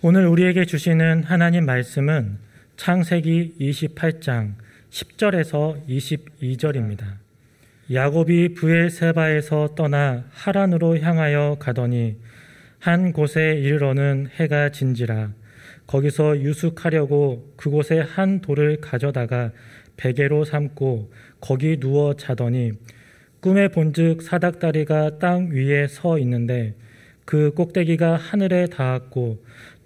오늘 우리에게 주시는 하나님 말씀은 창세기 28장 10절에서 22절입니다. 야곱이 부엘세바에서 떠나 하란으로 향하여 가더니 한 곳에 이르러는 해가 진지라 거기서 유숙하려고 그곳에 한 돌을 가져다가 베개로 삼고 거기 누워 자더니 꿈에 본즉 사닥다리가 땅 위에 서 있는데 그 꼭대기가 하늘에 닿았고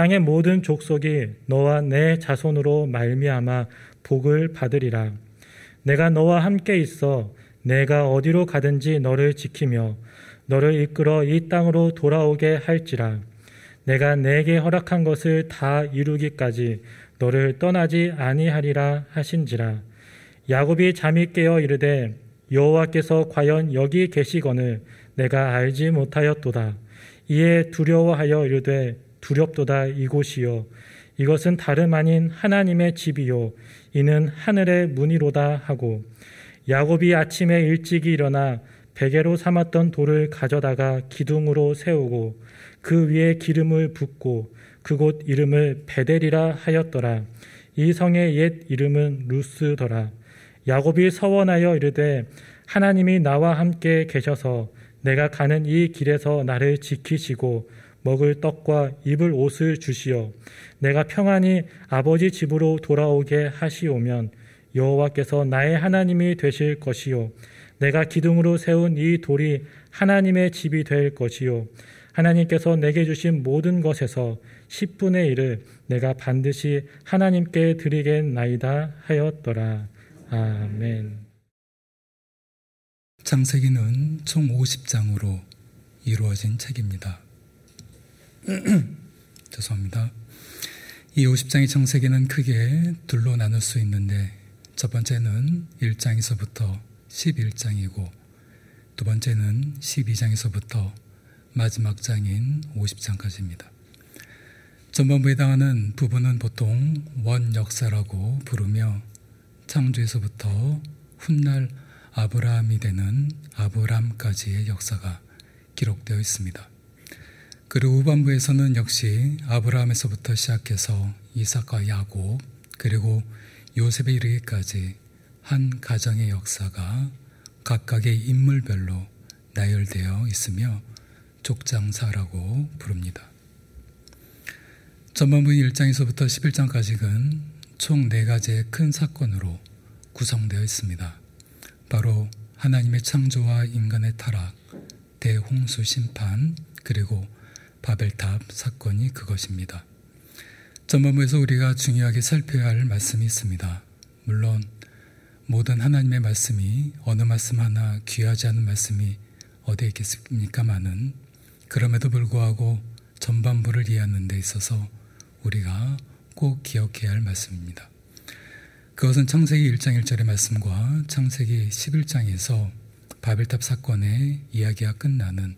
땅의 모든 족속이 너와 내 자손으로 말미암아 복을 받으리라. 내가 너와 함께 있어 내가 어디로 가든지 너를 지키며 너를 이끌어 이 땅으로 돌아오게 할지라. 내가 내게 허락한 것을 다 이루기까지 너를 떠나지 아니하리라 하신지라. 야곱이 잠이 깨어 이르되 여호와께서 과연 여기 계시거늘 내가 알지 못하였도다. 이에 두려워하여 이르되 두렵도다 이곳이요. 이것은 다름 아닌 하나님의 집이요. 이는 하늘의 문이로다 하고 야곱이 아침에 일찍이 일어나 베개로 삼았던 돌을 가져다가 기둥으로 세우고 그 위에 기름을 붓고 그곳 이름을 베델이라 하였더라. 이 성의 옛 이름은 루스더라. 야곱이 서원하여 이르되 하나님이 나와 함께 계셔서 내가 가는 이 길에서 나를 지키시고 먹을 떡과 입을 옷을 주시어 내가 평안히 아버지 집으로 돌아오게 하시오면 여호와께서 나의 하나님이 되실 것이요 내가 기둥으로 세운 이 돌이 하나님의 집이 될 것이요 하나님께서 내게 주신 모든 것에서 10분의 1을 내가 반드시 하나님께 드리겠나이다 하였더라. 아멘. 창세기는 총 50장으로 이루어진 책입니다. 죄송합니다. 이 50장의 창세기는 크게 둘로 나눌 수 있는데 첫 번째는 1장에서부터 11장이고 두 번째는 12장에서부터 마지막 장인 50장까지입니다. 전반부에 해당하는 부분은 보통 원 역사라고 부르며 창조에서부터 훗날 아브라함이 되는 아브람까지의 역사가 기록되어 있습니다. 그리고 후반부에서는 역시 아브라함에서부터 시작해서 이삭과 야곱 그리고 요셉에 이르기까지 한 가정의 역사가 각각의 인물별로 나열되어 있으며 족장사라고 부릅니다. 전반부 1장에서부터 11장까지는 총네 가지의 큰 사건으로 구성되어 있습니다. 바로 하나님의 창조와 인간의 타락, 대홍수 심판, 그리고 바벨탑 사건이 그것입니다. 전반부에서 우리가 중요하게 살펴야 할 말씀이 있습니다. 물론 모든 하나님의 말씀이 어느 말씀 하나 귀하지 않은 말씀이 어디에 있겠습니까마는 그럼에도 불구하고 전반부를 이해하는 데 있어서 우리가 꼭 기억해야 할 말씀입니다. 그것은 창세기 1장 1절의 말씀과 창세기 11장에서 바벨탑 사건의 이야기가 끝나는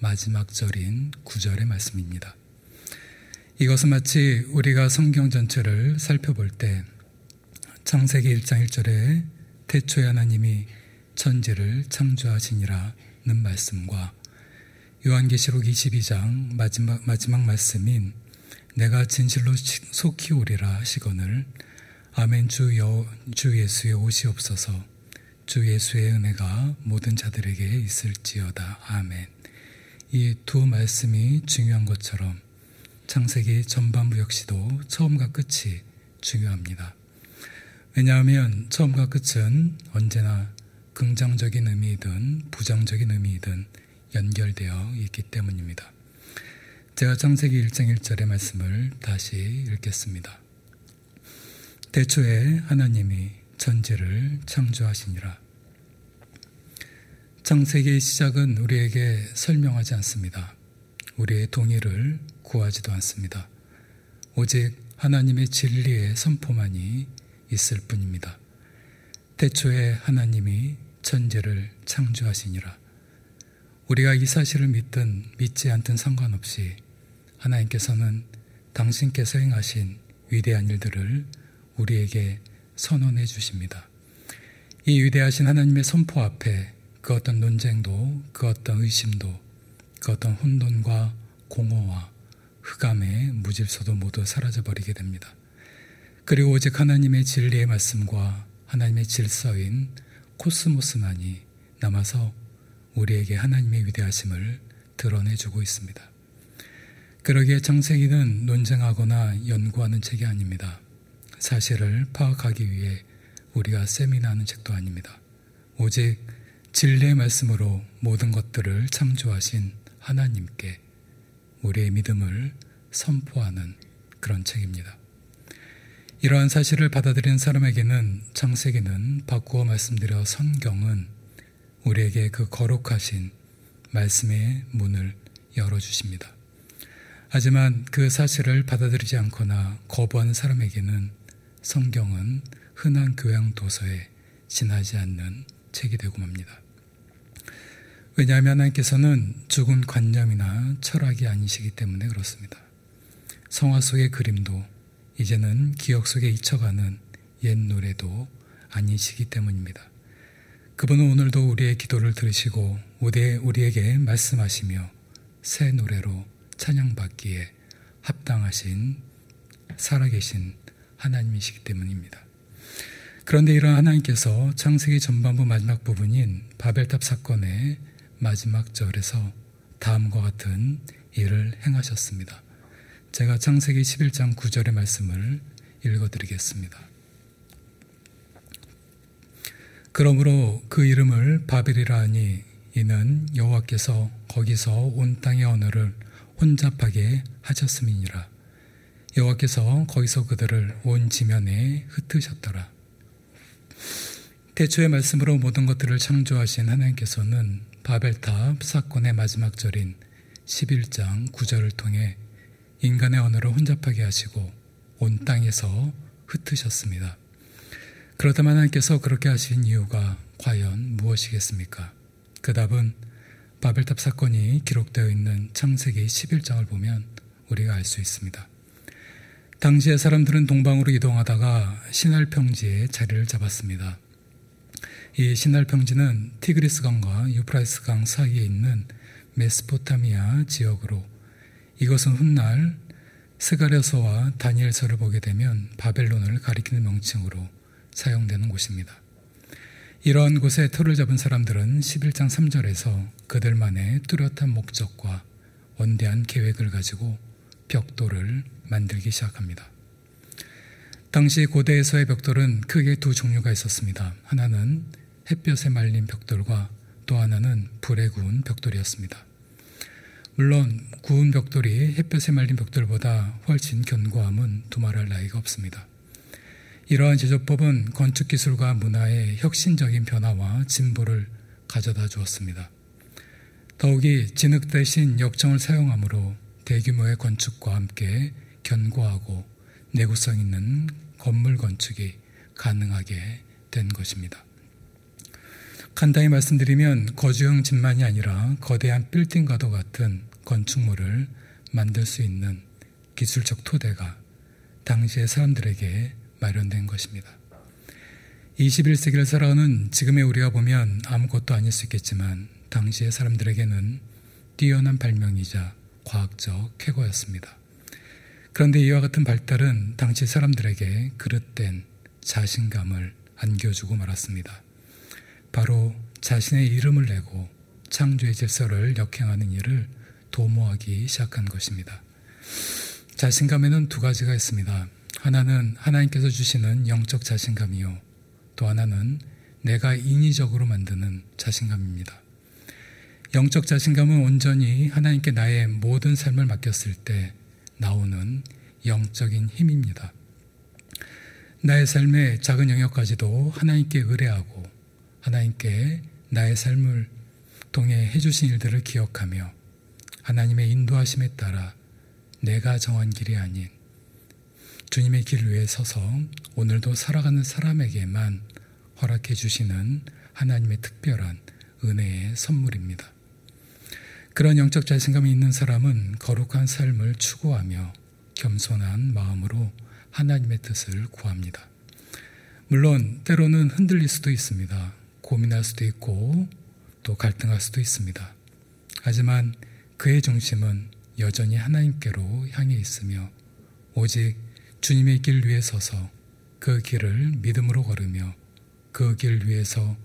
마지막 절인 9절의 말씀입니다. 이것은 마치 우리가 성경 전체를 살펴볼 때 창세기 1장 1절에 태초에 하나님이 천지를 창조하시니라는 말씀과 요한계시록 22장 마지막, 마지막 말씀인 내가 진실로 속히 오리라 하시거늘 아멘 주, 여, 주 예수의 옷이 없어서 주 예수의 은혜가 모든 자들에게 있을지어다 아멘 이 두 말씀이 중요한 것처럼 창세기 전반부 역시도 처음과 끝이 중요합니다. 왜냐하면 처음과 끝은 언제나 긍정적인 의미이든 부정적인 의미이든 연결되어 있기 때문입니다. 제가 창세기 1장 1절의 말씀을 다시 읽겠습니다. 대초에 하나님이 천지를 창조하시니라. 창세기의 시작은 우리에게 설명하지 않습니다. 우리의 동의를 구하지도 않습니다. 오직 하나님의 진리의 선포만이 있을 뿐입니다. 태초에 하나님이 천재를 창조하시니라. 우리가 이 사실을 믿든 믿지 않든 상관없이 하나님께서는 당신께서 행하신 위대한 일들을 우리에게 선언해 주십니다. 이 위대하신 하나님의 선포 앞에 그 어떤 논쟁도, 그 어떤 의심도, 그 어떤 혼돈과 공허와 흑암의 무질서도 모두 사라져버리게 됩니다. 그리고 오직 하나님의 진리의 말씀과 하나님의 질서인 코스모스만이 남아서 우리에게 하나님의 위대하심을 드러내주고 있습니다. 그러기에 창세기는 논쟁하거나 연구하는 책이 아닙니다. 사실을 파악하기 위해 우리가 세미나하는 책도 아닙니다. 오직 진리의 말씀으로 모든 것들을 창조하신 하나님께 우리의 믿음을 선포하는 그런 책입니다. 이러한 사실을 받아들인 사람에게는 창세기는 바꾸어 말씀드려 성경은 우리에게 그 거룩하신 말씀의 문을 열어주십니다. 하지만 그 사실을 받아들이지 않거나 거부하는 사람에게는 성경은 흔한 교양 도서에 지나지 않는 책이 되고 맙니다. 왜냐하면 하나님께서는 죽은 관념이나 철학이 아니시기 때문에 그렇습니다. 성화 속의 그림도 이제는 기억 속에 잊혀가는 옛 노래도 아니시기 때문입니다. 그분은 오늘도 우리의 기도를 들으시고 우리에게 말씀하시며 새 노래로 찬양받기에 합당하신 살아계신 하나님이시기 때문입니다. 그런데 이런 하나님께서 창세기 전반부 마지막 부분인 바벨탑 사건의 마지막 절에서 다음과 같은 일을 행하셨습니다. 제가 창세기 11장 9절의 말씀을 읽어드리겠습니다. 그러므로 그 이름을 바벨이라 하니 이는 여호와께서 거기서 온 땅의 언어를 혼잡하게 하셨음이니라. 여호와께서 거기서 그들을 온 지면에 흩으셨더라. 대초의 말씀으로 모든 것들을 창조하신 하나님께서는 바벨탑 사건의 마지막 절인 11장 9절을 통해 인간의 언어를 혼잡하게 하시고 온 땅에서 흩으셨습니다. 그렇다면 하나님께서 그렇게 하신 이유가 과연 무엇이겠습니까? 그 답은 바벨탑 사건이 기록되어 있는 창세기 11장을 보면 우리가 알 수 있습니다. 당시의 사람들은 동방으로 이동하다가 시날 평지에 자리를 잡았습니다. 이 시날 평지는 티그리스 강과 유프라테스 강 사이에 있는 메소포타미아 지역으로 이것은 훗날 스가랴서와 다니엘서를 보게 되면 바벨론을 가리키는 명칭으로 사용되는 곳입니다. 이러한 곳에 터를 잡은 사람들은 11장 3절에서 그들만의 뚜렷한 목적과 원대한 계획을 가지고 벽돌을 만들기 시작합니다. 당시 고대에서의 벽돌은 크게 두 종류가 있었습니다. 하나는 햇볕에 말린 벽돌과 또 하나는 불에 구운 벽돌이었습니다. 물론 구운 벽돌이 햇볕에 말린 벽돌보다 훨씬 견고함은 두말할 나위가 없습니다. 이러한 제조법은 건축 기술과 문화의 혁신적인 변화와 진보를 가져다 주었습니다. 더욱이 진흙 대신 역청을 사용하므로 대규모의 건축과 함께 견고하고 내구성 있는 건물 건축이 가능하게 된 것입니다. 간단히 말씀드리면 거주형 집만이 아니라 거대한 빌딩과도 같은 건축물을 만들 수 있는 기술적 토대가 당시의 사람들에게 마련된 것입니다. 21세기를 살아오는 지금의 우리가 보면 아무것도 아닐 수 있겠지만 당시의 사람들에게는 뛰어난 발명이자 과학적 쾌거였습니다. 그런데 이와 같은 발달은 당시 사람들에게 그릇된 자신감을 안겨주고 말았습니다. 바로 자신의 이름을 내고 창조의 질서를 역행하는 일을 도모하기 시작한 것입니다. 자신감에는 두 가지가 있습니다. 하나는 하나님께서 주시는 영적 자신감이요. 또 하나는 내가 인위적으로 만드는 자신감입니다. 영적 자신감은 온전히 하나님께 나의 모든 삶을 맡겼을 때 나오는 영적인 힘입니다. 나의 삶의 작은 영역까지도 하나님께 의뢰하고 하나님께 나의 삶을 통해 해 주신 일들을 기억하며 하나님의 인도하심에 따라 내가 정한 길이 아닌 주님의 길 위에 서서 오늘도 살아가는 사람에게만 허락해 주시는 하나님의 특별한 은혜의 선물입니다. 그런 영적 자신감이 있는 사람은 거룩한 삶을 추구하며 겸손한 마음으로 하나님의 뜻을 구합니다. 물론 때로는 흔들릴 수도 있습니다. 고민할 수도 있고 또 갈등할 수도 있습니다. 하지만 그의 중심은 여전히 하나님께로 향해 있으며 오직 주님의 길 위에 서서 그 길을 믿음으로 걸으며 그 길 위에서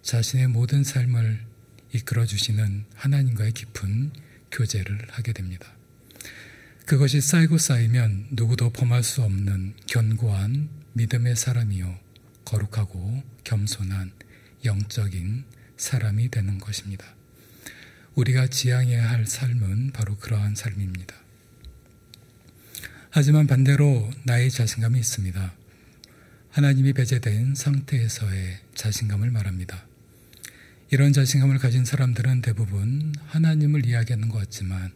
자신의 모든 삶을 이끌어 주시는 하나님과의 깊은 교제를 하게 됩니다. 그것이 쌓이고 쌓이면 누구도 범할 수 없는 견고한 믿음의 사람이요 거룩하고 겸손한 영적인 사람이 되는 것입니다. 우리가 지향해야 할 삶은 바로 그러한 삶입니다. 하지만 반대로 나의 자신감이 있습니다. 하나님이 배제된 상태에서의 자신감을 말합니다. 이런 자신감을 가진 사람들은 대부분 하나님을 이야기하는 것 같지만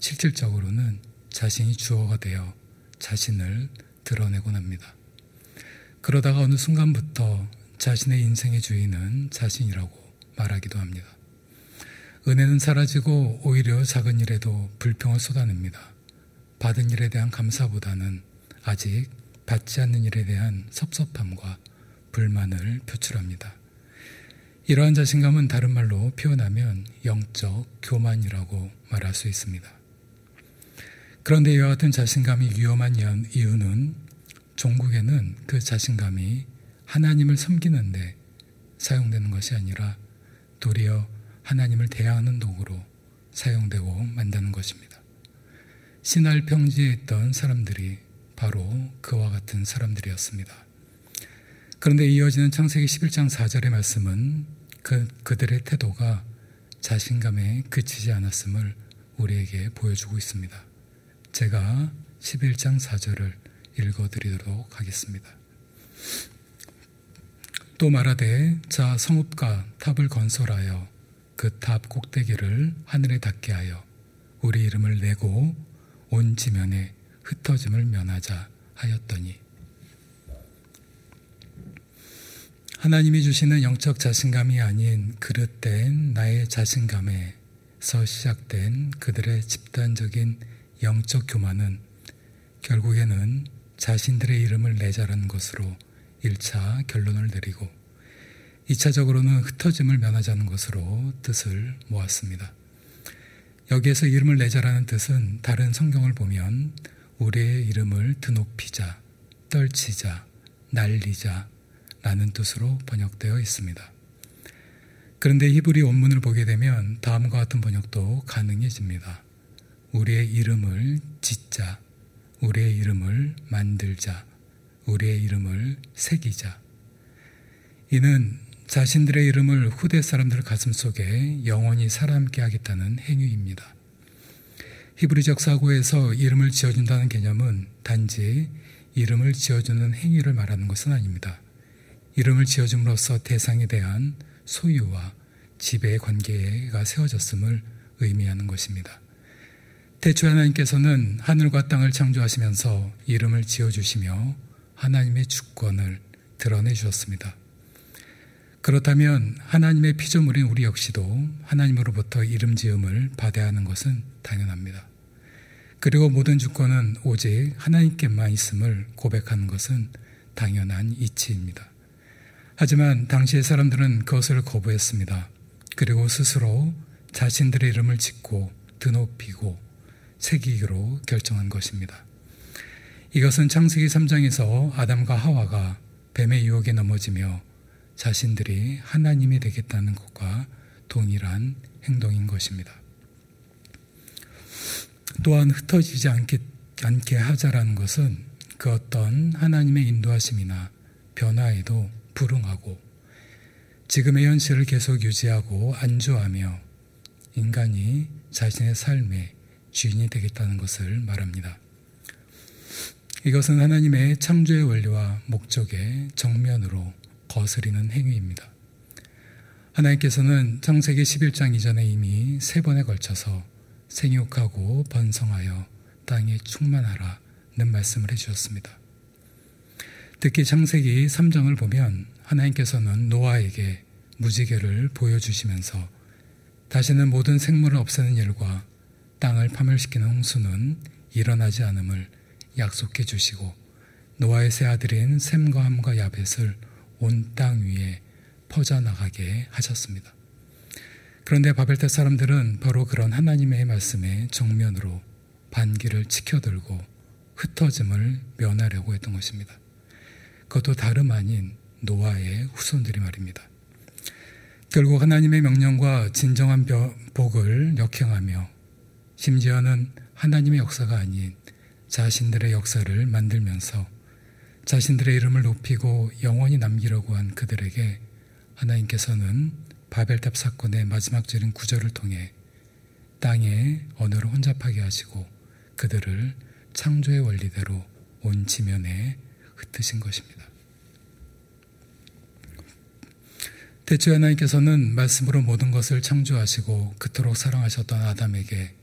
실질적으로는 자신이 주어가 되어 자신을 드러내곤 합니다. 그러다가 어느 순간부터 자신의 인생의 주인은 자신이라고 말하기도 합니다. 은혜는 사라지고 오히려 작은 일에도 불평을 쏟아냅니다. 받은 일에 대한 감사보다는 아직 받지 않는 일에 대한 섭섭함과 불만을 표출합니다. 이러한 자신감은 다른 말로 표현하면 영적 교만이라고 말할 수 있습니다. 그런데 이와 같은 자신감이 위험한 이유는 종국에는 그 자신감이 하나님을 섬기는데 사용되는 것이 아니라 도리어 하나님을 대하는 도구로 사용되고 만다는 것입니다. 신할 평지에 있던 사람들이 바로 그와 같은 사람들이었습니다. 그런데 이어지는 창세기 11장 4절의 말씀은 그, 그들의 태도가 자신감에 그치지 않았음을 우리에게 보여주고 있습니다. 제가 11장 4절을 읽어드리도록 하겠습니다. 또 말하되 자 성읍과 탑을 건설하여 그 탑 꼭대기를 하늘에 닿게 하여 우리 이름을 내고 온 지면에 흩어짐을 면하자 하였더니. 하나님이 주시는 영적 자신감이 아닌 그릇된 나의 자신감에서 시작된 그들의 집단적인 영적 교만은 결국에는 자신들의 이름을 내자라는 것으로 1차 결론을 내리고 2차적으로는 흩어짐을 면하자는 것으로 뜻을 모았습니다. 여기에서 이름을 내자라는 뜻은 다른 성경을 보면 우리의 이름을 드높이자, 떨치자, 날리자 라는 뜻으로 번역되어 있습니다. 그런데 히브리 원문을 보게 되면 다음과 같은 번역도 가능해집니다. 우리의 이름을 짓자, 우리의 이름을 만들자, 우리의 이름을 새기자. 이는 자신들의 이름을 후대 사람들 가슴 속에 영원히 살아남게 하겠다는 행위입니다. 히브리적 사고에서 이름을 지어준다는 개념은 단지 이름을 지어주는 행위를 말하는 것은 아닙니다. 이름을 지어줌으로써 대상에 대한 소유와 지배의 관계가 세워졌음을 의미하는 것입니다. 태초 하나님께서는 하늘과 땅을 창조하시면서 이름을 지어주시며 하나님의 주권을 드러내 주셨습니다. 그렇다면 하나님의 피조물인 우리 역시도 하나님으로부터 이름 지음을 받아야 하는 것은 당연합니다. 그리고 모든 주권은 오직 하나님께만 있음을 고백하는 것은 당연한 이치입니다. 하지만 당시의 사람들은 그것을 거부했습니다. 그리고 스스로 자신들의 이름을 짓고 드높이고 새기기로 결정한 것입니다. 이것은 창세기 3장에서 아담과 하와가 뱀의 유혹에 넘어지며 자신들이 하나님이 되겠다는 것과 동일한 행동인 것입니다. 또한 흩어지지 않게, 않게 하자라는 것은 그 어떤 하나님의 인도하심이나 변화에도 불응하고 지금의 현실을 계속 유지하고 안주하며 인간이 자신의 삶의 주인이 되겠다는 것을 말합니다. 이것은 하나님의 창조의 원리와 목적의 정면으로 거스리는 행위입니다. 하나님께서는 창세기 11장 이전에 이미 세 번에 걸쳐서 생육하고 번성하여 땅에 충만하라는 말씀을 해주셨습니다. 특히 창세기 3장을 보면 하나님께서는 노아에게 무지개를 보여주시면서 다시는 모든 생물을 없애는 일과 땅을 파멸시키는 홍수는 일어나지 않음을 약속해 주시고 노아의 세 아들인 샘과 함과 야벳을 온 땅 위에 퍼져나가게 하셨습니다. 그런데 바벨탑 사람들은 바로 그런 하나님의 말씀에 정면으로 반기를 치켜들고 흩어짐을 면하려고 했던 것입니다. 그것도 다름 아닌 노아의 후손들이 말입니다. 결국 하나님의 명령과 진정한 복을 역행하며 심지어는 하나님의 역사가 아닌 자신들의 역사를 만들면서 자신들의 이름을 높이고 영원히 남기려고 한 그들에게 하나님께서는 바벨탑 사건의 마지막 절인 구절을 통해 땅에 언어를 혼잡하게 하시고 그들을 창조의 원리대로 온 지면에 흩으신 것입니다. 대체 하나님께서는 말씀으로 모든 것을 창조하시고 그토록 사랑하셨던 아담에게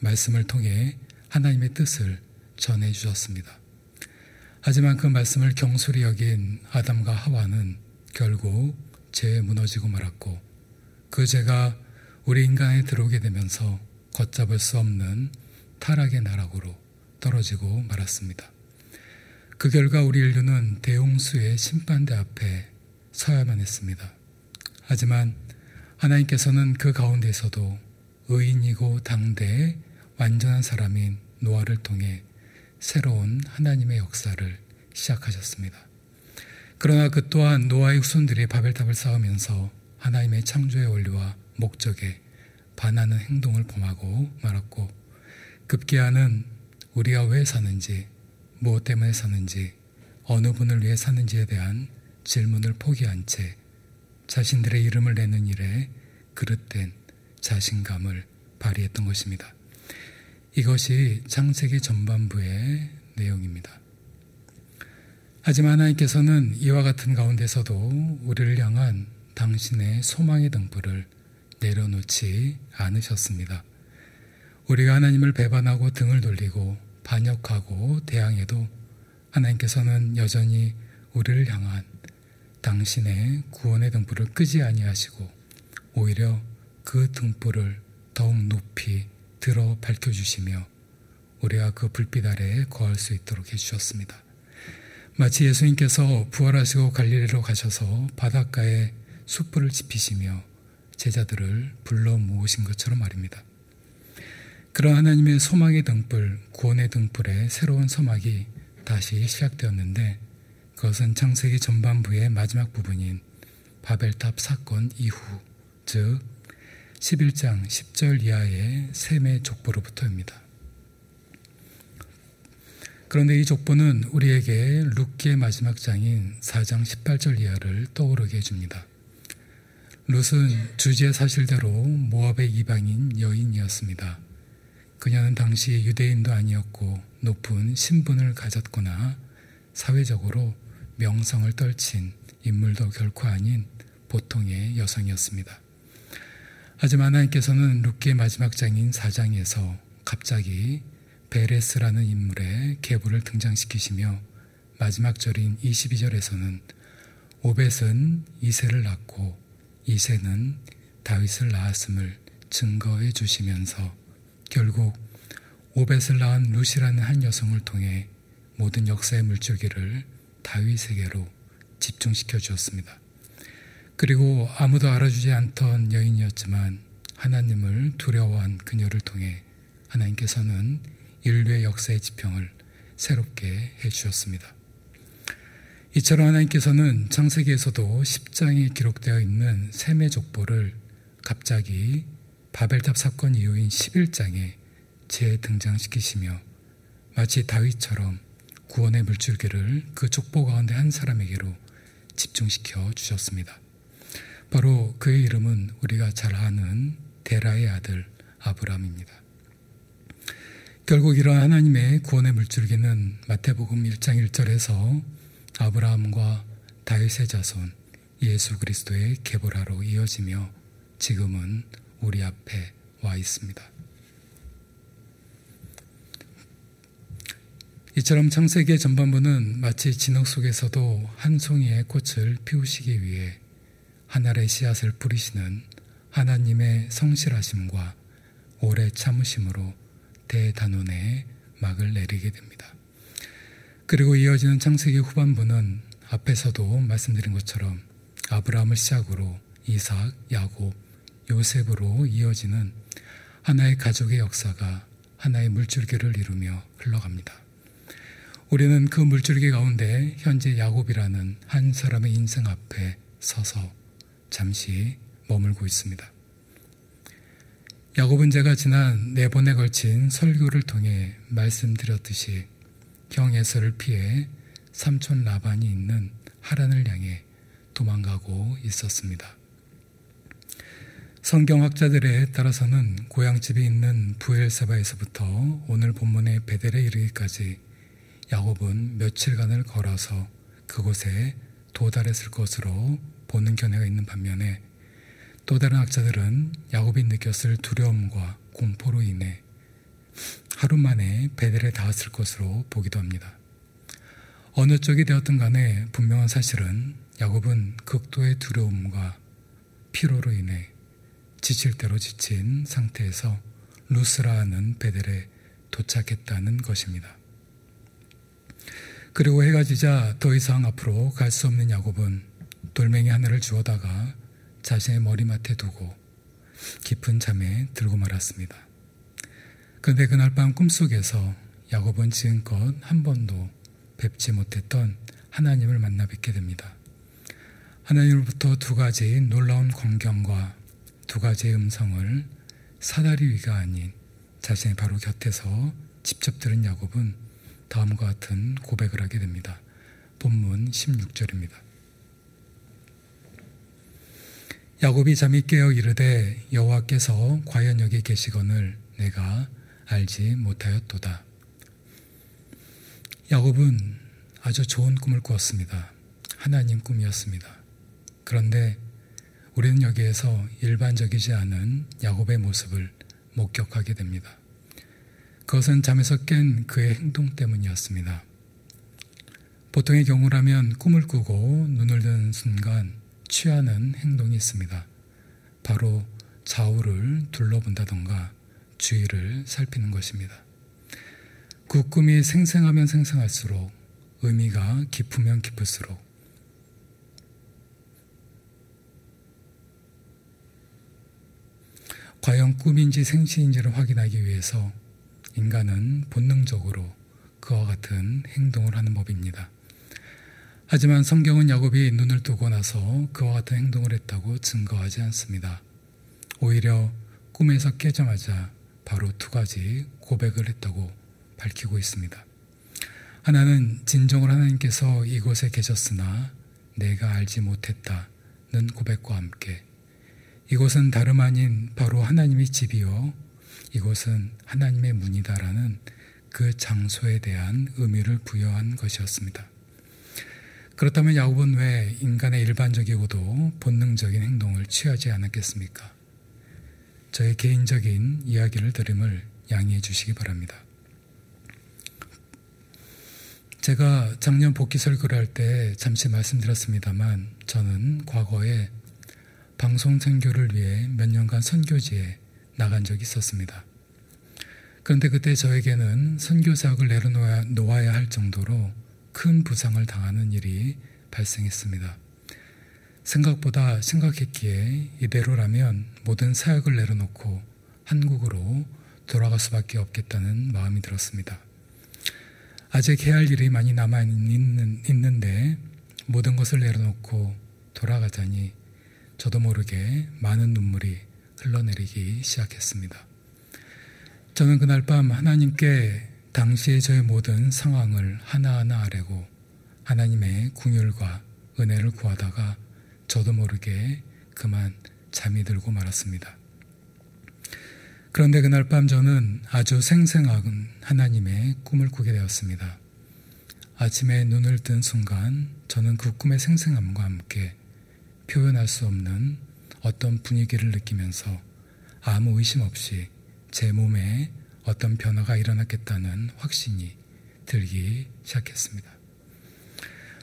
말씀을 통해 하나님의 뜻을 전해 주셨습니다. 하지만 그 말씀을 경솔히 여긴 아담과 하와는 결국 죄에 무너지고 말았고 그 죄가 우리 인간에 들어오게 되면서 걷잡을 수 없는 타락의 나락으로 떨어지고 말았습니다. 그 결과 우리 인류는 대홍수의 심판대 앞에 서야만 했습니다. 하지만 하나님께서는 그 가운데서도 의인이고 당대의 완전한 사람인 노아를 통해 새로운 하나님의 역사를 시작하셨습니다. 그러나 그 또한 노아의 후손들이 바벨탑을 쌓으면서 하나님의 창조의 원리와 목적에 반하는 행동을 범하고 말았고 급기야는 우리가 왜 사는지 무엇 때문에 사는지 어느 분을 위해 사는지에 대한 질문을 포기한 채 자신들의 이름을 내는 일에 그릇된 자신감을 발휘했던 것입니다. 이것이 창세기 전반부의 내용입니다. 하지만 하나님께서는 이와 같은 가운데서도 우리를 향한 당신의 소망의 등불을 내려놓지 않으셨습니다. 우리가 하나님을 배반하고 등을 돌리고 반역하고 대항해도 하나님께서는 여전히 우리를 향한 당신의 구원의 등불을 끄지 아니하시고 오히려 그 등불을 더욱 높이 들어 밝혀주시며 우리가 그 불빛 아래에 거할 수 있도록 해주셨습니다. 마치 예수님께서 부활하시고 갈릴리로 가셔서 바닷가에 숯불을 지피시며 제자들을 불러 모으신 것처럼 말입니다. 그런 하나님의 소망의 등불, 구원의 등불의 새로운 서막이 다시 시작되었는데 그것은 창세기 전반부의 마지막 부분인 바벨탑 사건 이후, 즉 11장 10절 이하의 셈의 족보로부터입니다. 그런데 이 족보는 우리에게 룻기의 마지막 장인 4장 18절 이하를 떠오르게 해줍니다. 룻은 주지의 사실대로 모압의 이방인 여인이었습니다. 그녀는 당시 유대인도 아니었고 높은 신분을 가졌거나 사회적으로 명성을 떨친 인물도 결코 아닌 보통의 여성이었습니다. 하지만 하나님께서는 룻기의 마지막 장인 4장에서 갑자기 베레스라는 인물의 계보를 등장시키시며 마지막 절인 22절에서는 오벳은 이세를 낳고 이세는 다윗을 낳았음을 증거해 주시면서 결국 오벳을 낳은 루시라는 한 여성을 통해 모든 역사의 물줄기를 다윗에게로 집중시켜 주었습니다. 그리고 아무도 알아주지 않던 여인이었지만 하나님을 두려워한 그녀를 통해 하나님께서는 인류의 역사의 지평을 새롭게 해 주셨습니다. 이처럼 하나님께서는 창세기에서도 10장에 기록되어 있는 셈의 족보를 갑자기 바벨탑 사건 이후인 11장에 재등장시키시며 마치 다윗처럼 구원의 물줄기를 그 족보 가운데 한 사람에게로 집중시켜 주셨습니다. 바로 그의 이름은 우리가 잘 아는 데라의 아들 아브라함입니다. 결국 이러한 하나님의 구원의 물줄기는 마태복음 1장 1절에서 아브라함과 다윗의 자손 예수 그리스도의 계보라로 이어지며 지금은 우리 앞에 와 있습니다. 이처럼 창세기의 전반부는 마치 진흙 속에서도 한 송이의 꽃을 피우시기 위해 하늘의 씨앗을 뿌리시는 하나님의 성실하심과 오래 참으심으로 대단원의 막을 내리게 됩니다. 그리고 이어지는 창세기 후반부는 앞에서도 말씀드린 것처럼 아브라함을 시작으로 이삭, 야곱, 요셉으로 이어지는 하나의 가족의 역사가 하나의 물줄기를 이루며 흘러갑니다. 우리는 그 물줄기 가운데 현재 야곱이라는 한 사람의 인생 앞에 서서 잠시 머물고 있습니다. 야곱은 제가 지난 네 번에 걸친 설교를 통해 말씀드렸듯이 형 에서를 피해 삼촌 라반이 있는 하란을 향해 도망가고 있었습니다. 성경학자들에 따라서는 고향집이 있는 부엘세바에서부터 오늘 본문의 베델에 이르기까지 야곱은 며칠간을 걸어서 그곳에 도달했을 것으로 보는 견해가 있는 반면에 또 다른 학자들은 야곱이 느꼈을 두려움과 공포로 인해 하루 만에 베델에 닿았을 것으로 보기도 합니다. 어느 쪽이 되었든 간에 분명한 사실은 야곱은 극도의 두려움과 피로로 인해 지칠 대로 지친 상태에서 루스라 하는 베델에 도착했다는 것입니다. 그리고 해가 지자 더 이상 앞으로 갈 수 없는 야곱은 돌멩이 하나를 주워다가 자신의 머리맡에 두고 깊은 잠에 들고 말았습니다. 그런데 그날 밤 꿈속에서 야곱은 지금껏 한 번도 뵙지 못했던 하나님을 만나 뵙게 됩니다. 하나님으로부터 두 가지 놀라운 광경과 두 가지의 음성을 사다리 위가 아닌 자신의 바로 곁에서 직접 들은 야곱은 다음과 같은 고백을 하게 됩니다. 본문 16절입니다. 야곱이 잠이 깨어 이르되 여호와께서 과연 여기 계시거늘 내가 알지 못하였도다. 야곱은 아주 좋은 꿈을 꾸었습니다. 하나님 꿈이었습니다. 그런데 우리는 여기에서 일반적이지 않은 야곱의 모습을 목격하게 됩니다. 그것은 잠에서 깬 그의 행동 때문이었습니다. 보통의 경우라면 꿈을 꾸고 눈을 든 순간 취하는 행동이 있습니다. 바로 좌우를 둘러본다던가 주위를 살피는 것입니다. 그 꿈이 생생하면 생생할수록 의미가 깊으면 깊을수록 과연 꿈인지 생시인지를 확인하기 위해서 인간은 본능적으로 그와 같은 행동을 하는 법입니다. 하지만 성경은 야곱이 눈을 뜨고 나서 그와 같은 행동을 했다고 증거하지 않습니다. 오히려 꿈에서 깨자마자 바로 두 가지 고백을 했다고 밝히고 있습니다. 하나는 진정을 하나님께서 이곳에 계셨으나 내가 알지 못했다는 고백과 함께 이곳은 다름 아닌 바로 하나님의 집이요. 이곳은 하나님의 문이다라는 그 장소에 대한 의미를 부여한 것이었습니다. 그렇다면 야곱은 왜 인간의 일반적이고도 본능적인 행동을 취하지 않았겠습니까? 저의 개인적인 이야기를 들음을 양해해 주시기 바랍니다. 제가 작년 복귀 설교를 할 때 잠시 말씀드렸습니다만 저는 과거에 방송 선교를 위해 몇 년간 선교지에 나간 적이 있었습니다. 그런데 그때 저에게는 선교 사역을 내려놓아야 할 정도로 큰 부상을 당하는 일이 발생했습니다. 생각보다 심각했기에 이대로라면 모든 사역을 내려놓고 한국으로 돌아갈 수밖에 없겠다는 마음이 들었습니다. 아직 해야 할 일이 많이 남아 있는, 있는데 모든 것을 내려놓고 돌아가자니 저도 모르게 많은 눈물이 흘러내리기 시작했습니다. 저는 그날 밤 하나님께 당시의 저의 모든 상황을 하나하나 아뢰고 하나님의 궁율과 은혜를 구하다가 저도 모르게 그만 잠이 들고 말았습니다. 그런데 그날 밤 저는 아주 생생한 하나님의 꿈을 꾸게 되었습니다. 아침에 눈을 뜬 순간 저는 그 꿈의 생생함과 함께 표현할 수 없는 어떤 분위기를 느끼면서 아무 의심 없이 제 몸에 어떤 변화가 일어났겠다는 확신이 들기 시작했습니다.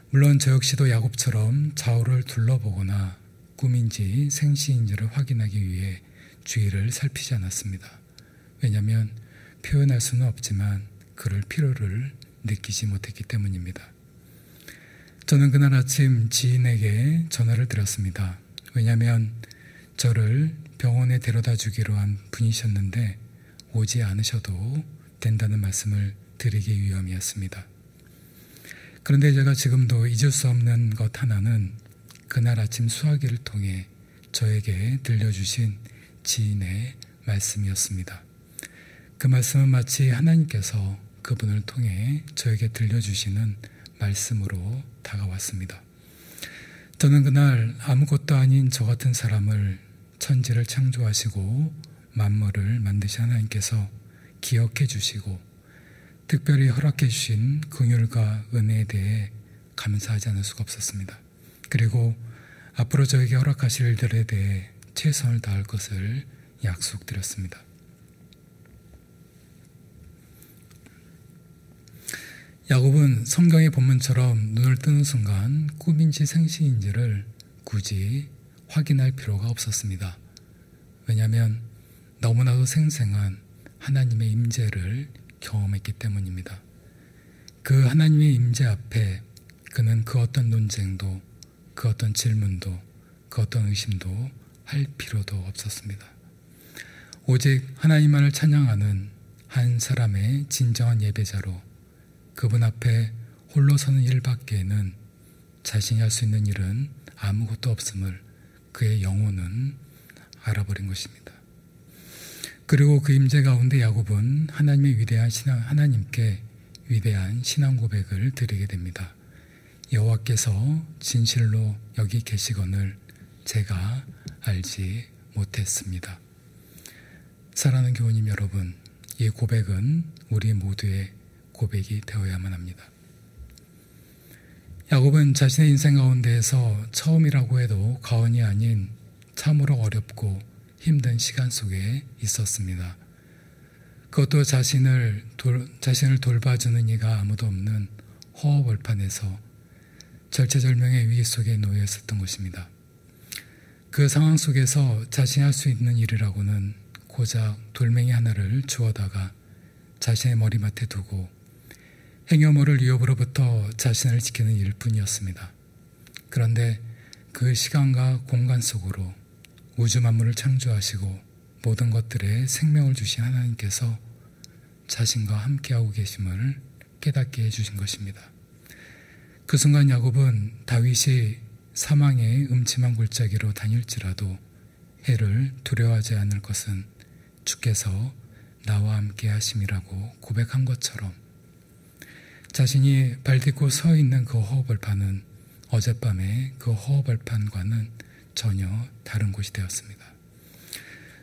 물론 저 역시도 야곱처럼 좌우를 둘러보거나 꿈인지 생시인지를 확인하기 위해 주위를 살피지 않았습니다. 왜냐하면 표현할 수는 없지만 그럴 필요를 느끼지 못했기 때문입니다. 저는 그날 아침 지인에게 전화를 드렸습니다. 왜냐하면 저를 병원에 데려다 주기로 한 분이셨는데 오지 않으셔도 된다는 말씀을 드리기 위함이었습니다. 그런데 제가 지금도 잊을 수 없는 것 하나는 그날 아침 수화기를 통해 저에게 들려주신 지인의 말씀이었습니다. 그 말씀은 마치 하나님께서 그분을 통해 저에게 들려주시는 말씀으로 다가왔습니다. 저는 그날 아무것도 아닌 저 같은 사람을 천지를 창조하시고 만물을 만드신 하나님께서 기억해 주시고 특별히 허락해 주신 긍휼과 은혜에 대해 감사하지 않을 수가 없었습니다. 그리고 앞으로 저에게 허락하실 일들에 대해 최선을 다할 것을 약속드렸습니다. 야곱은 성경의 본문처럼 눈을 뜨는 순간 꿈인지 생시인지를 굳이 확인할 필요가 없었습니다. 왜냐하면 너무나도 생생한 하나님의 임재를 경험했기 때문입니다. 그 하나님의 임재 앞에 그는 그 어떤 논쟁도 그 어떤 질문도 그 어떤 의심도 할 필요도 없었습니다. 오직 하나님만을 찬양하는 한 사람의 진정한 예배자로 그분 앞에 홀로 서는 일밖에는 자신이 할 수 있는 일은 아무것도 없음을 그의 영혼은 알아버린 것입니다. 그리고 그 임재 가운데 야곱은 하나님의 위대한 신앙 하나님께 위대한 신앙 고백을 드리게 됩니다. 여호와께서 진실로 여기 계시거늘 제가 알지 못했습니다. 사랑하는 교우님 여러분, 이 고백은 우리 모두의 고백이 되어야만 합니다. 야곱은 자신의 인생 가운데에서 처음이라고 해도 가언이 아닌 참으로 어렵고 힘든 시간 속에 있었습니다. 그것도 자신을 돌, 자신을 돌봐주는 이가 아무도 없는 허허벌판에서 절체절명의 위기 속에 놓여 있었던 것입니다. 그 상황 속에서 자신이 할 수 있는 일이라고는 고작 돌멩이 하나를 주워다가 자신의 머리맡에 두고 행여모를 위협으로부터 자신을 지키는 일뿐이었습니다. 그런데 그 시간과 공간 속으로 우주 만물을 창조하시고 모든 것들에 생명을 주신 하나님께서 자신과 함께하고 계심을 깨닫게 해주신 것입니다. 그 순간 야곱은 다윗이 사망의 음침한 골짜기로 다닐지라도 해를 두려워하지 않을 것은 주께서 나와 함께 하심이라고 고백한 것처럼 자신이 발 딛고 서 있는 그 허허벌판은 어젯밤의 그 허허벌판과는 전혀 다른 곳이 되었습니다.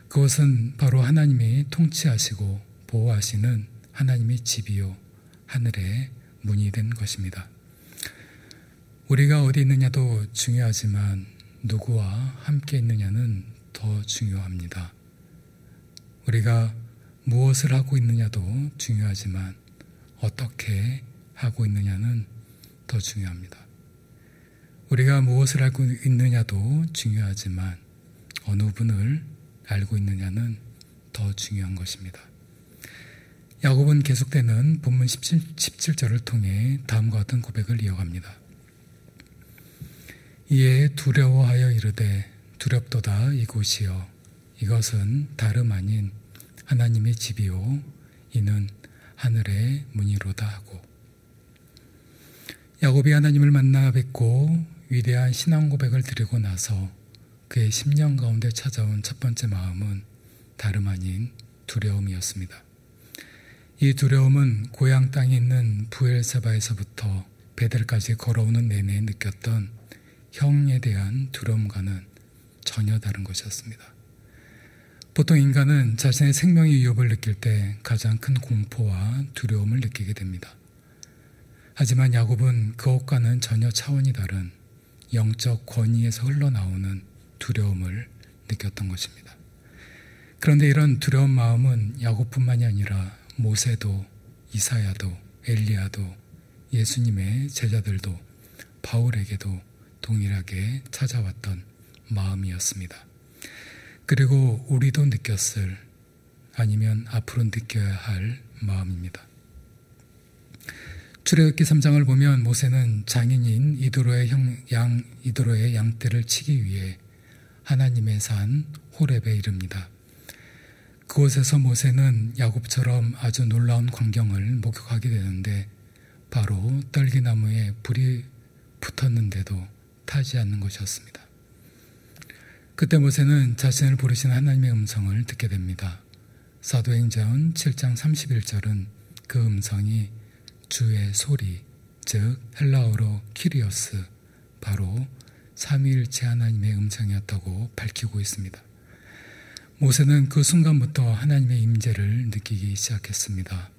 그것은 바로 하나님이 통치하시고 보호하시는 하나님의 집이요 하늘의 문이 된 것입니다. 우리가 어디 있느냐도 중요하지만 누구와 함께 있느냐는 더 중요합니다. 우리가 무엇을 하고 있느냐도 중요하지만 어떻게 하고 있느냐는 더 중요합니다. 우리가 무엇을 알고 있느냐도 중요하지만 어느 분을 알고 있느냐는 더 중요한 것입니다. 야곱은 계속되는 본문 17, 17 절을 통해 다음과 같은 고백을 이어갑니다. 이에 두려워하여 이르되 두렵도다 이곳이여 이것은 다름 아닌 하나님의 집이요 이는 하늘의 문이로다 하고 야곱이 하나님을 만나 뵙고 위대한 신앙 고백을 드리고 나서 그의 10년 가운데 찾아온 첫 번째 마음은 다름 아닌 두려움이었습니다. 이 두려움은 고향 땅에 있는 부엘세바에서부터 베델까지 걸어오는 내내 느꼈던 형에 대한 두려움과는 전혀 다른 것이었습니다. 보통 인간은 자신의 생명의 위협을 느낄 때 가장 큰 공포와 두려움을 느끼게 됩니다. 하지만 야곱은 그것과는 전혀 차원이 다른 영적 권위에서 흘러나오는 두려움을 느꼈던 것입니다. 그런데 이런 두려운 마음은 야곱뿐만이 아니라 모세도 이사야도 엘리야도 예수님의 제자들도 바울에게도 동일하게 찾아왔던 마음이었습니다. 그리고 우리도 느꼈을 아니면 앞으로 느껴야 할 마음입니다. 출애굽기 3장을 보면 모세는 장인인 이도로의 형, 양 이도로의 양떼를 치기 위해 하나님의 산 호렙에 이릅니다. 그곳에서 모세는 야곱처럼 아주 놀라운 광경을 목격하게 되는데 바로 떨기나무에 불이 붙었는데도 타지 않는 것이었습니다. 그때 모세는 자신을 부르신 하나님의 음성을 듣게 됩니다. 사도행전 7장 31절은 그 음성이 주의 소리, 즉 헬라어로 키리어스, 바로 삼위일체 하나님의 음성이었다고 밝히고 있습니다. 모세는 그 순간부터 하나님의 임재를 느끼기 시작했습니다.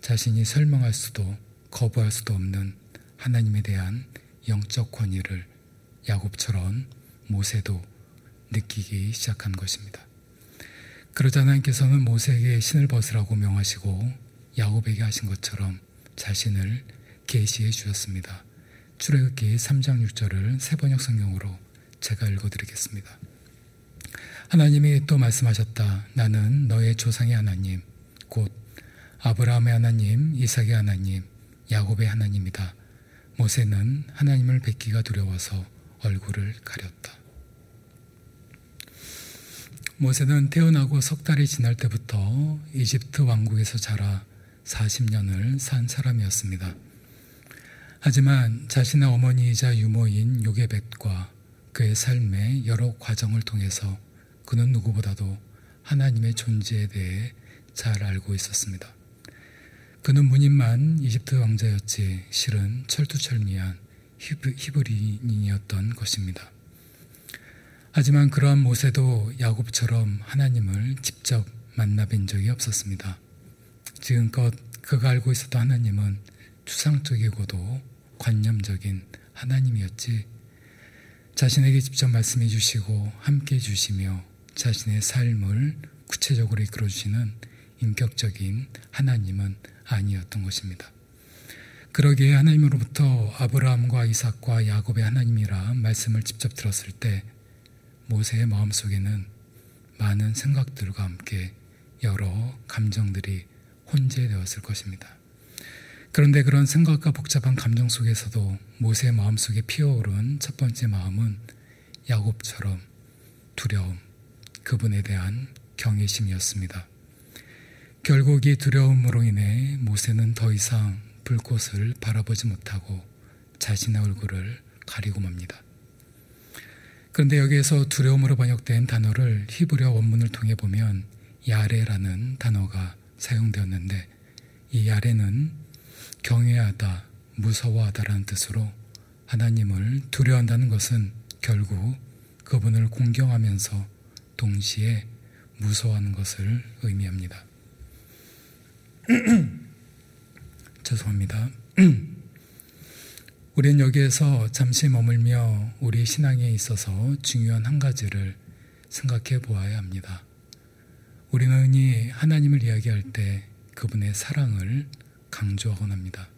자신이 설명할 수도 거부할 수도 없는 하나님에 대한 영적 권위를 야곱처럼 모세도 느끼기 시작한 것입니다. 그러자 하나님께서는 모세에게 신을 벗으라고 명하시고 야곱에게 하신 것처럼 자신을 계시해 주셨습니다. 출애굽기 3장 6절을 세번역 성경으로 제가 읽어드리겠습니다. 하나님이 또 말씀하셨다. 나는 너의 조상의 하나님, 곧 아브라함의 하나님, 이삭의 하나님, 야곱의 하나님이다. 모세는 하나님을 뵙기가 두려워서 얼굴을 가렸다. 모세는 태어나고 석 달이 지날 때부터 이집트 왕국에서 자라 40년을 산 사람이었습니다. 하지만 자신의 어머니이자 유모인 요게벳과 그의 삶의 여러 과정을 통해서 그는 누구보다도 하나님의 존재에 대해 잘 알고 있었습니다. 그는 무늬만 이집트 왕자였지 실은 철두철미한 히브 리인이었던 것입니다. 하지만 그러한 모세도 야곱처럼 하나님을 직접 만나뵌 적이 없었습니다. 지금껏 그가 알고 있었던 하나님은 추상적이고도 관념적인 하나님이었지 자신에게 직접 말씀해 주시고 함께 해 주시며 자신의 삶을 구체적으로 이끌어 주시는 인격적인 하나님은 아니었던 것입니다. 그러기에 하나님으로부터 아브라함과 이삭과 야곱의 하나님이라 말씀을 직접 들었을 때 모세의 마음속에는 많은 생각들과 함께 여러 감정들이 혼재되었을 것입니다. 그런데 그런 생각과 복잡한 감정 속에서도 모세의 마음속에 피어오른 첫 번째 마음은 야곱처럼 두려움, 그분에 대한 경외심이었습니다. 결국 이 두려움으로 인해 모세는 더 이상 불꽃을 바라보지 못하고 자신의 얼굴을 가리고 맙니다. 그런데 여기에서 두려움으로 번역된 단어를 히브리어 원문을 통해 보면 야레라는 단어가 사용되었는데 이 야레는 경외하다, 무서워하다라는 뜻으로 하나님을 두려워한다는 것은 결국 그분을 공경하면서 동시에 무서워하는 것을 의미합니다. 죄송합니다. 우리는 여기에서 잠시 머물며 우리 신앙에 있어서 중요한 한 가지를 생각해 보아야 합니다. 우리는 흔히 하나님을 이야기할 때 그분의 사랑을 강조하곤 합니다.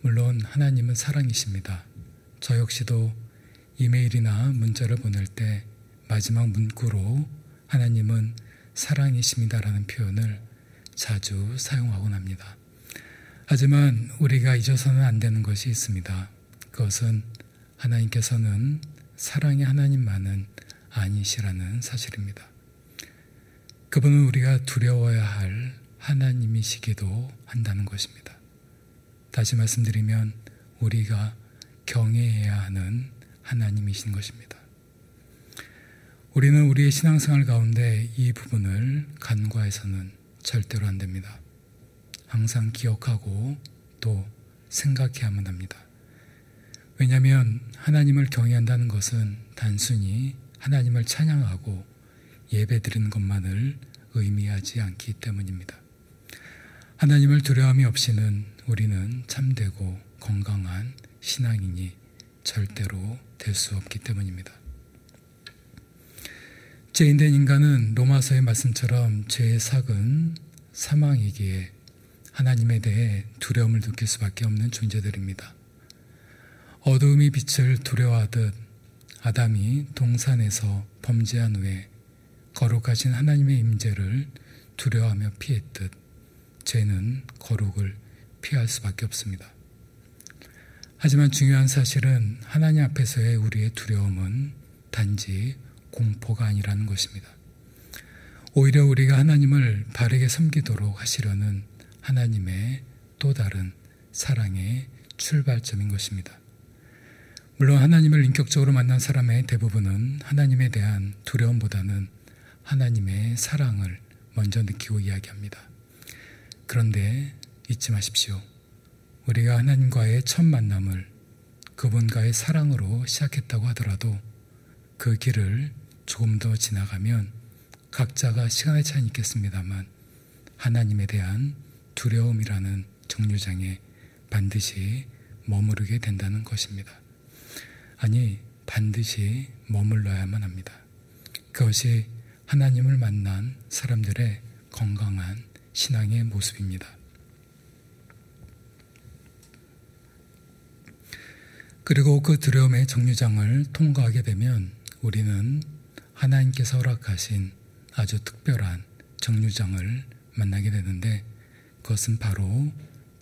물론 하나님은 사랑이십니다. 저 역시도 이메일이나 문자를 보낼 때 마지막 문구로 하나님은 사랑이십니다라는 표현을 자주 사용하곤 합니다. 하지만 우리가 잊어서는 안 되는 것이 있습니다. 그것은 하나님께서는 사랑의 하나님만은 아니시라는 사실입니다. 그분은 우리가 두려워야 할 하나님이시기도 한다는 것입니다. 다시 말씀드리면 우리가 경외해야 하는 하나님이신 것입니다. 우리는 우리의 신앙생활 가운데 이 부분을 간과해서는 절대로 안 됩니다. 항상 기억하고 또 생각해야만 합니다. 왜냐하면 하나님을 경외한다는 것은 단순히 하나님을 찬양하고 예배 드리는 것만을 의미하지 않기 때문입니다. 하나님을 두려움이 없이는 우리는 참되고 건강한 신앙인이 절대로 될 수 없기 때문입니다. 죄인된 인간은 로마서의 말씀처럼 죄의 삭은 사망이기에 하나님에 대해 두려움을 느낄 수밖에 없는 존재들입니다. 어두움이 빛을 두려워하듯 아담이 동산에서 범죄한 후에 거룩하신 하나님의 임재를 두려워하며 피했듯 죄는 거룩을 피할 수밖에 없습니다. 하지만 중요한 사실은 하나님 앞에서의 우리의 두려움은 단지 공포가 아니라는 것입니다. 오히려 우리가 하나님을 바르게 섬기도록 하시려는 하나님의 또 다른 사랑의 출발점인 것입니다. 물론 하나님을 인격적으로 만난 사람의 대부분은 하나님에 대한 두려움보다는 하나님의 사랑을 먼저 느끼고 이야기합니다. 그런데 잊지 마십시오. 우리가 하나님과의 첫 만남을 그분과의 사랑으로 시작했다고 하더라도 그 길을 조금 더 지나가면 각자가 시간의 차이는 있겠습니다만 하나님에 대한 두려움이라는 정류장에 반드시 머무르게 된다는 것입니다. 아니, 반드시 머물러야만 합니다. 그것이 하나님을 만난 사람들의 건강한 신앙의 모습입니다. 그리고 그 두려움의 정류장을 통과하게 되면 우리는 하나님께서 허락하신 아주 특별한 정류장을 만나게 되는데 그것은 바로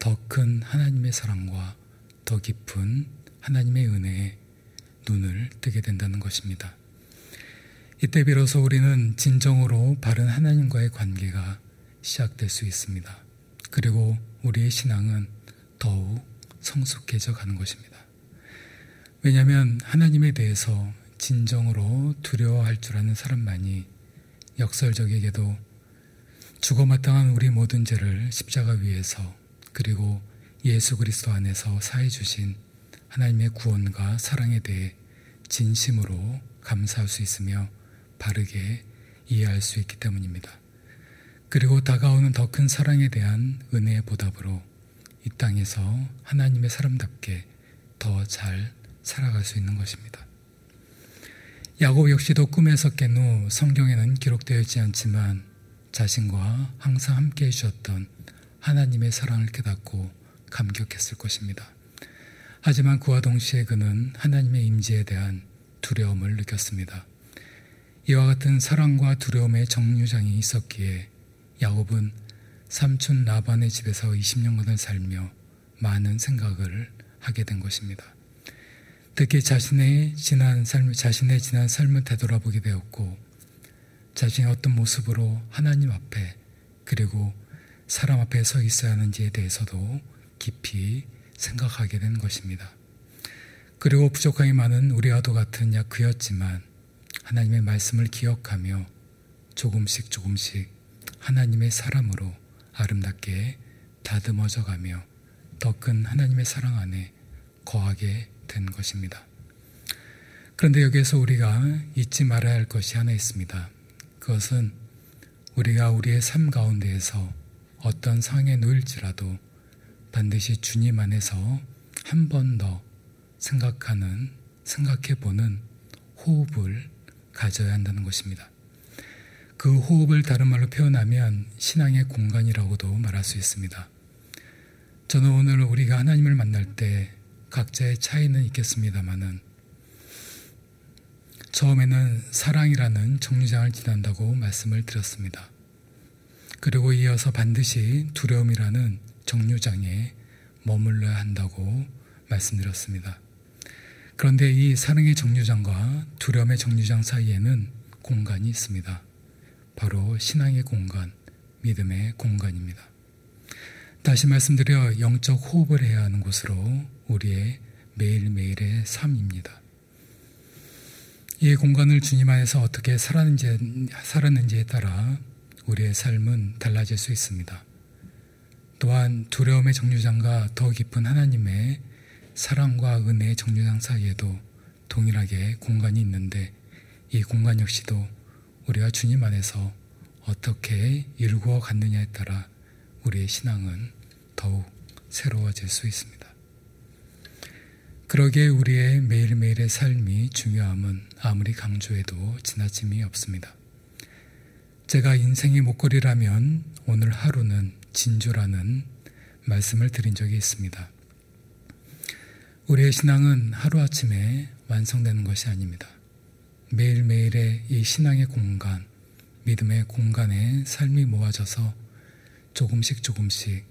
더 큰 하나님의 사랑과 더 깊은 하나님의 은혜에 눈을 뜨게 된다는 것입니다. 이때 비로소 우리는 진정으로 바른 하나님과의 관계가 시작될 수 있습니다. 그리고 우리의 신앙은 더욱 성숙해져 가는 것입니다. 왜냐하면 하나님에 대해서 진정으로 두려워할 줄 아는 사람만이 역설적에게도 죽어마땅한 우리 모든 죄를 십자가 위에서 그리고 예수 그리스도 안에서 사해 주신 하나님의 구원과 사랑에 대해 진심으로 감사할 수 있으며 바르게 이해할 수 있기 때문입니다. 그리고 다가오는 더 큰 사랑에 대한 은혜의 보답으로 이 땅에서 하나님의 사람답게 더 잘 살아갈 수 있는 것입니다. 야곱 역시도 꿈에서 깬 후 성경에는 기록되어 있지 않지만 자신과 항상 함께 해주셨던 하나님의 사랑을 깨닫고 감격했을 것입니다. 하지만 그와 동시에 그는 하나님의 임재에 대한 두려움을 느꼈습니다. 이와 같은 사랑과 두려움의 정류장이 있었기에 야곱은 삼촌 라반의 집에서 20년간을 살며 많은 생각을 하게 된 것입니다. 특히 자신의 지난 삶, 자신의 지난 삶을 되돌아보게 되었고, 자신의 어떤 모습으로 하나님 앞에 그리고 사람 앞에 서 있어야 하는지에 대해서도 깊이 생각하게 된 것입니다. 그리고 부족함이 많은 우리와도 같은 약 그였지만 하나님의 말씀을 기억하며 조금씩 조금씩 하나님의 사람으로 아름답게 다듬어져 가며 더 큰 하나님의 사랑 안에 거하게 된 것입니다. 그런데 여기에서 우리가 잊지 말아야 할 것이 하나 있습니다. 그것은 우리가 우리의 삶 가운데에서 어떤 상황에 놓일지라도 반드시 주님 안에서 한 번 더 생각하는, 생각해 보는 호흡을 가져야 한다는 것입니다. 그 호흡을 다른 말로 표현하면 신앙의 공간이라고도 말할 수 있습니다. 저는 오늘 우리가 하나님을 만날 때 각자의 차이는 있겠습니다만은 처음에는 사랑이라는 정류장을 지난다고 말씀을 드렸습니다. 그리고 이어서 반드시 두려움이라는 정류장에 머물러야 한다고 말씀드렸습니다. 그런데 이 사랑의 정류장과 두려움의 정류장 사이에는 공간이 있습니다. 바로 신앙의 공간, 믿음의 공간입니다. 다시 말씀드려 영적 호흡을 해야 하는 곳으로 우리의 매일매일의 삶입니다. 이 공간을 주님 안에서 어떻게 살았는지, 살았는지에 따라 우리의 삶은 달라질 수 있습니다. 또한 두려움의 정류장과 더 깊은 하나님의 사랑과 은혜의 정류장 사이에도 동일하게 공간이 있는데 이 공간 역시도 우리가 주님 안에서 어떻게 일구어 갔느냐에 따라 우리의 신앙은 더욱 새로워질 수 있습니다. 그러기에 우리의 매일매일의 삶이 중요함은 아무리 강조해도 지나침이 없습니다. 제가 인생의 목걸이라면 오늘 하루는 진주라는 말씀을 드린 적이 있습니다. 우리의 신앙은 하루아침에 완성되는 것이 아닙니다. 매일매일의 이 신앙의 공간, 믿음의 공간에 삶이 모아져서 조금씩 조금씩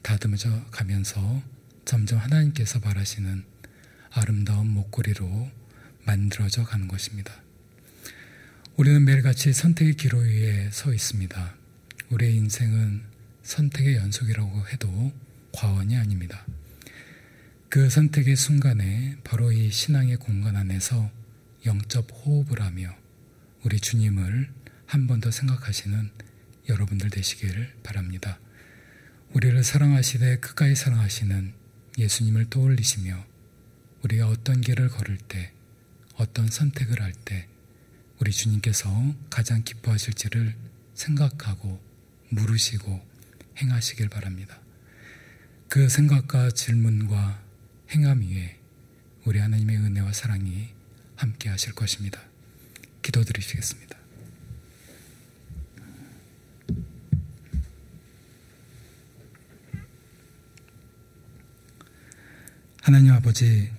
다듬어져 가면서 점점 하나님께서 바라시는 아름다운 목걸이로 만들어져 가는 것입니다. 우리는 매일같이 선택의 기로 위에 서 있습니다. 우리의 인생은 선택의 연속이라고 해도 과언이 아닙니다. 그 선택의 순간에 바로 이 신앙의 공간 안에서 영접 호흡을 하며 우리 주님을 한 번 더 생각하시는 여러분들 되시기를 바랍니다. 우리를 사랑하시되 끝까지 사랑하시는 예수님을 떠올리시며 우리가 어떤 길을 걸을 때, 어떤 선택을 할 때, 우리 주님께서 가장 기뻐하실지를 생각하고 물으시고 행하시길 바랍니다. 그 생각과 질문과 행함 위에 우리 하나님의 은혜와 사랑이 함께 하실 것입니다. 기도드리시겠습니다. 하나님 아버지,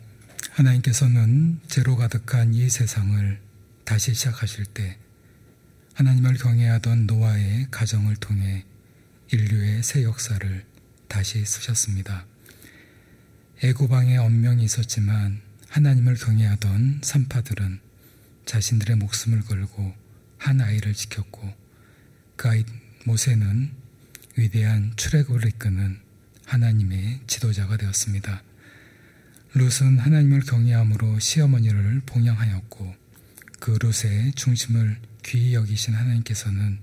하나님께서는 죄로 가득한 이 세상을 다시 시작하실 때 하나님을 경외하던 노아의 가정을 통해 인류의 새 역사를 다시 쓰셨습니다. 애고방에 언명이 있었지만 하나님을 경외하던 산파들은 자신들의 목숨을 걸고 한 아이를 지켰고 그 아이 모세는 위대한 출애굽을 이끄는 하나님의 지도자가 되었습니다. 룻은 하나님을 경외함으로 시어머니를 봉양하였고 그 룻의 중심을 귀히 여기신 하나님께서는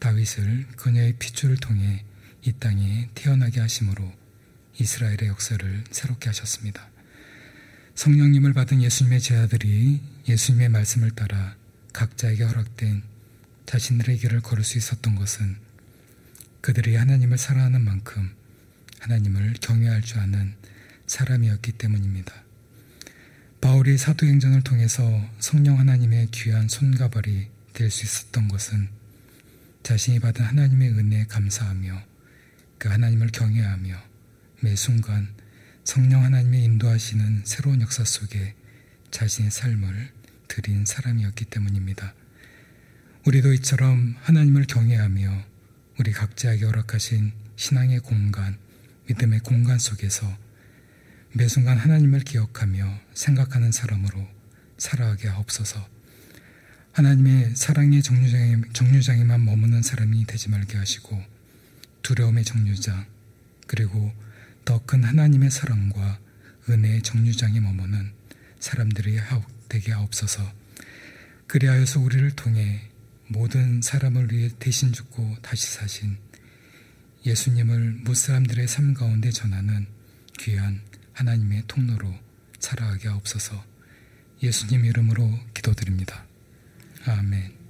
다윗을 그녀의 핏줄을 통해 이 땅에 태어나게 하심으로 이스라엘의 역사를 새롭게 하셨습니다. 성령님을 받은 예수님의 제자들이 예수님의 말씀을 따라 각자에게 허락된 자신들의 길을 걸을 수 있었던 것은 그들이 하나님을 사랑하는 만큼 하나님을 경외할 줄 아는 사람이었기 때문입니다. 바울이 사도행전을 통해서 성령 하나님의 귀한 손가발이 될 수 있었던 것은 자신이 받은 하나님의 은혜에 감사하며 그 하나님을 경외하며 매 순간 성령 하나님의 인도하시는 새로운 역사 속에 자신의 삶을 드린 사람이었기 때문입니다. 우리도 이처럼 하나님을 경외하며 우리 각자에게 허락하신 신앙의 공간, 믿음의 공간 속에서 매 순간 하나님을 기억하며 생각하는 사람으로 살아가게 하옵소서. 하나님의 사랑의 정류장에, 정류장에만 머무는 사람이 되지 말게 하시고 두려움의 정류장 그리고 더 큰 하나님의 사랑과 은혜의 정류장에 머무는 사람들이 되게 하옵소서. 그리하여서 우리를 통해 모든 사람을 위해 대신 죽고 다시 사신 예수님을 무사람들의 삶 가운데 전하는 귀한 하나님의 통로로 살아가게 하옵소서 예수님 이름으로 기도드립니다. 아멘.